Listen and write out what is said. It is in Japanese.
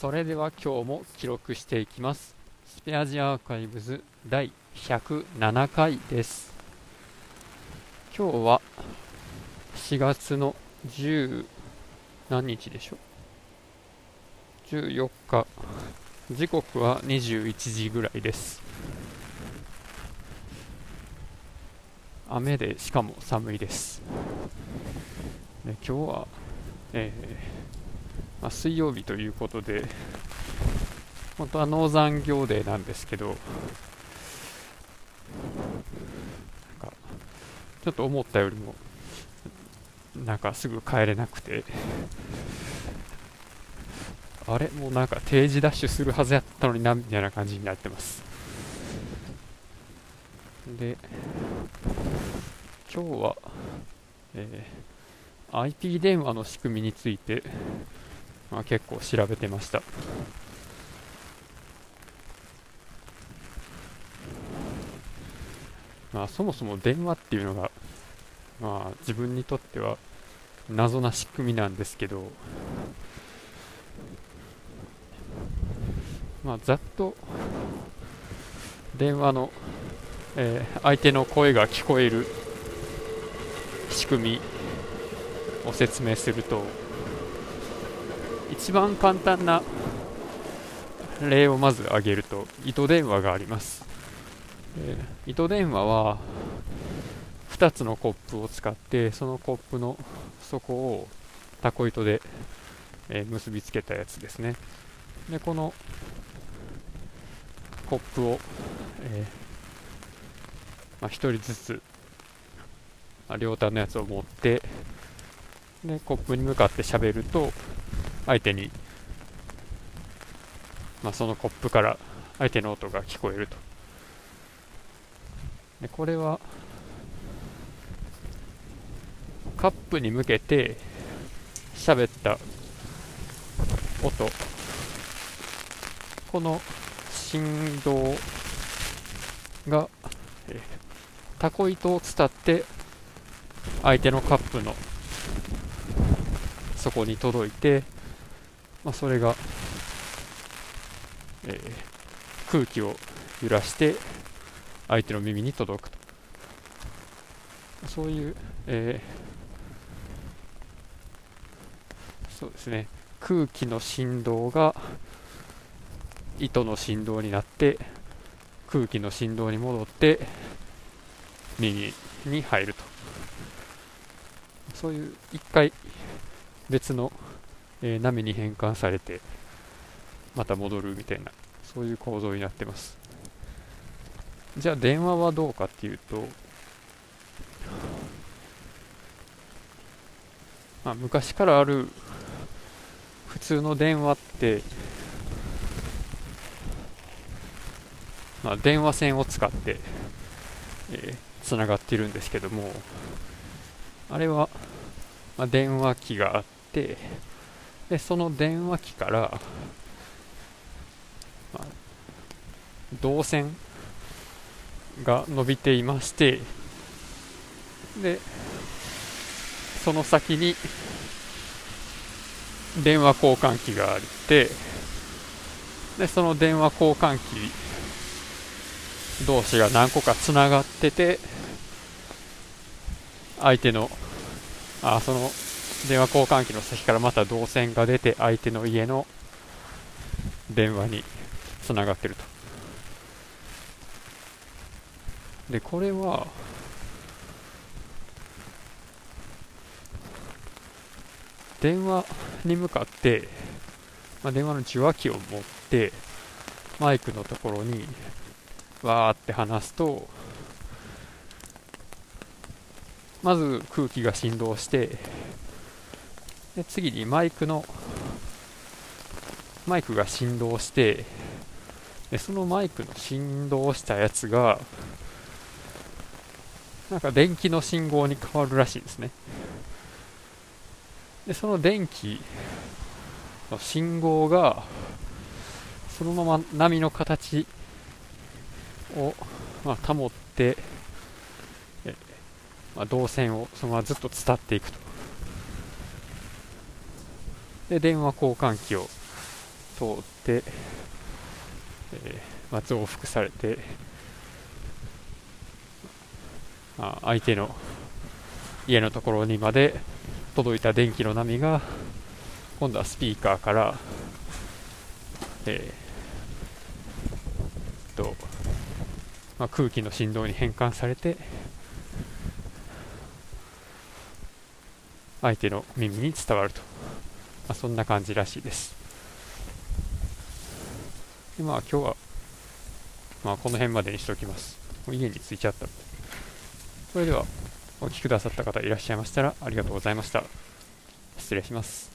それでは今日も記録していきます。スペアジアーカイブズ第107回です。今日は4月の10何日でしょ？う14日。時刻は21時ぐらいです。雨でしかも寒いです。で今日は、えーまあ、水曜日ということで本当は農残業デーなんですけどなんかちょっと思ったよりもなんかすぐ帰れなくてあれ？もうなんか定時ダッシュするはずやったのになみたいな感じになってます。で今日は、えー IP 電話の仕組みについて、まあ、結構調べてました。まあそもそも電話っていうのがまあ自分にとっては謎な仕組みなんですけどまあざっと電話の、えー相手の声が聞こえる仕組みを説明すると一番簡単な例をまず挙げると糸電話があります、えー糸電話は2つのコップを使ってそのコップの底をタコ糸で、えー結びつけたやつですね。でこのコップを、えーまあ、1人ずつまあ両端のやつを持ってでコップに向かって喋ると相手に、まあ、そのコップから相手の音が聞こえると。でこれはカップに向けて喋った音。この振動が、えータコ糸を伝って相手のカップの底に届いて、まあ、それが、えー空気を揺らして相手の耳に届くと。そういう、えーそうですね。空気の振動が糸の振動になって空気の振動に戻って耳に入ると。そういう一回別の、えー波に変換されてまた戻るみたいなそういう構造になってます。じゃあ電話はどうかっていうと、まあ、昔からある普通の電話って、まあ、電話線を使って、えつながってるんですけどもあれは、まあ、電話機があってでその電話機から、まあ、導線が伸びていましてでその先に電話交換機があってでその電話交換機同士が何個かつながってて相手のあその電話交換機の先からまた導線が出て相手の家の電話につながってると。でこれは電話に向かって、まあ、電話の受話器を持ってマイクのところにわーって話すとまず空気が振動してで次にマイクのマイクが振動してでそのマイクの振動したやつがなんか電気の信号に変わるらしいんですね。でその電気の信号がそのまま波の形を、まあ、保って、えまあ、導線をそのままずっと伝っていくと。で電話交換機を通って、えー、まあ、増幅されて、まあ、相手の家のところにまで届いた電気の波が今度はスピーカーから、えー、とまあ、空気の振動に変換されて相手の耳に伝わると、まあ、そんな感じらしいです。でまあ今日は、まあ、この辺までにしておきます。もう家に着いちゃったそれではお聴きくださった方いらっしゃいましたらありがとうございました。失礼します。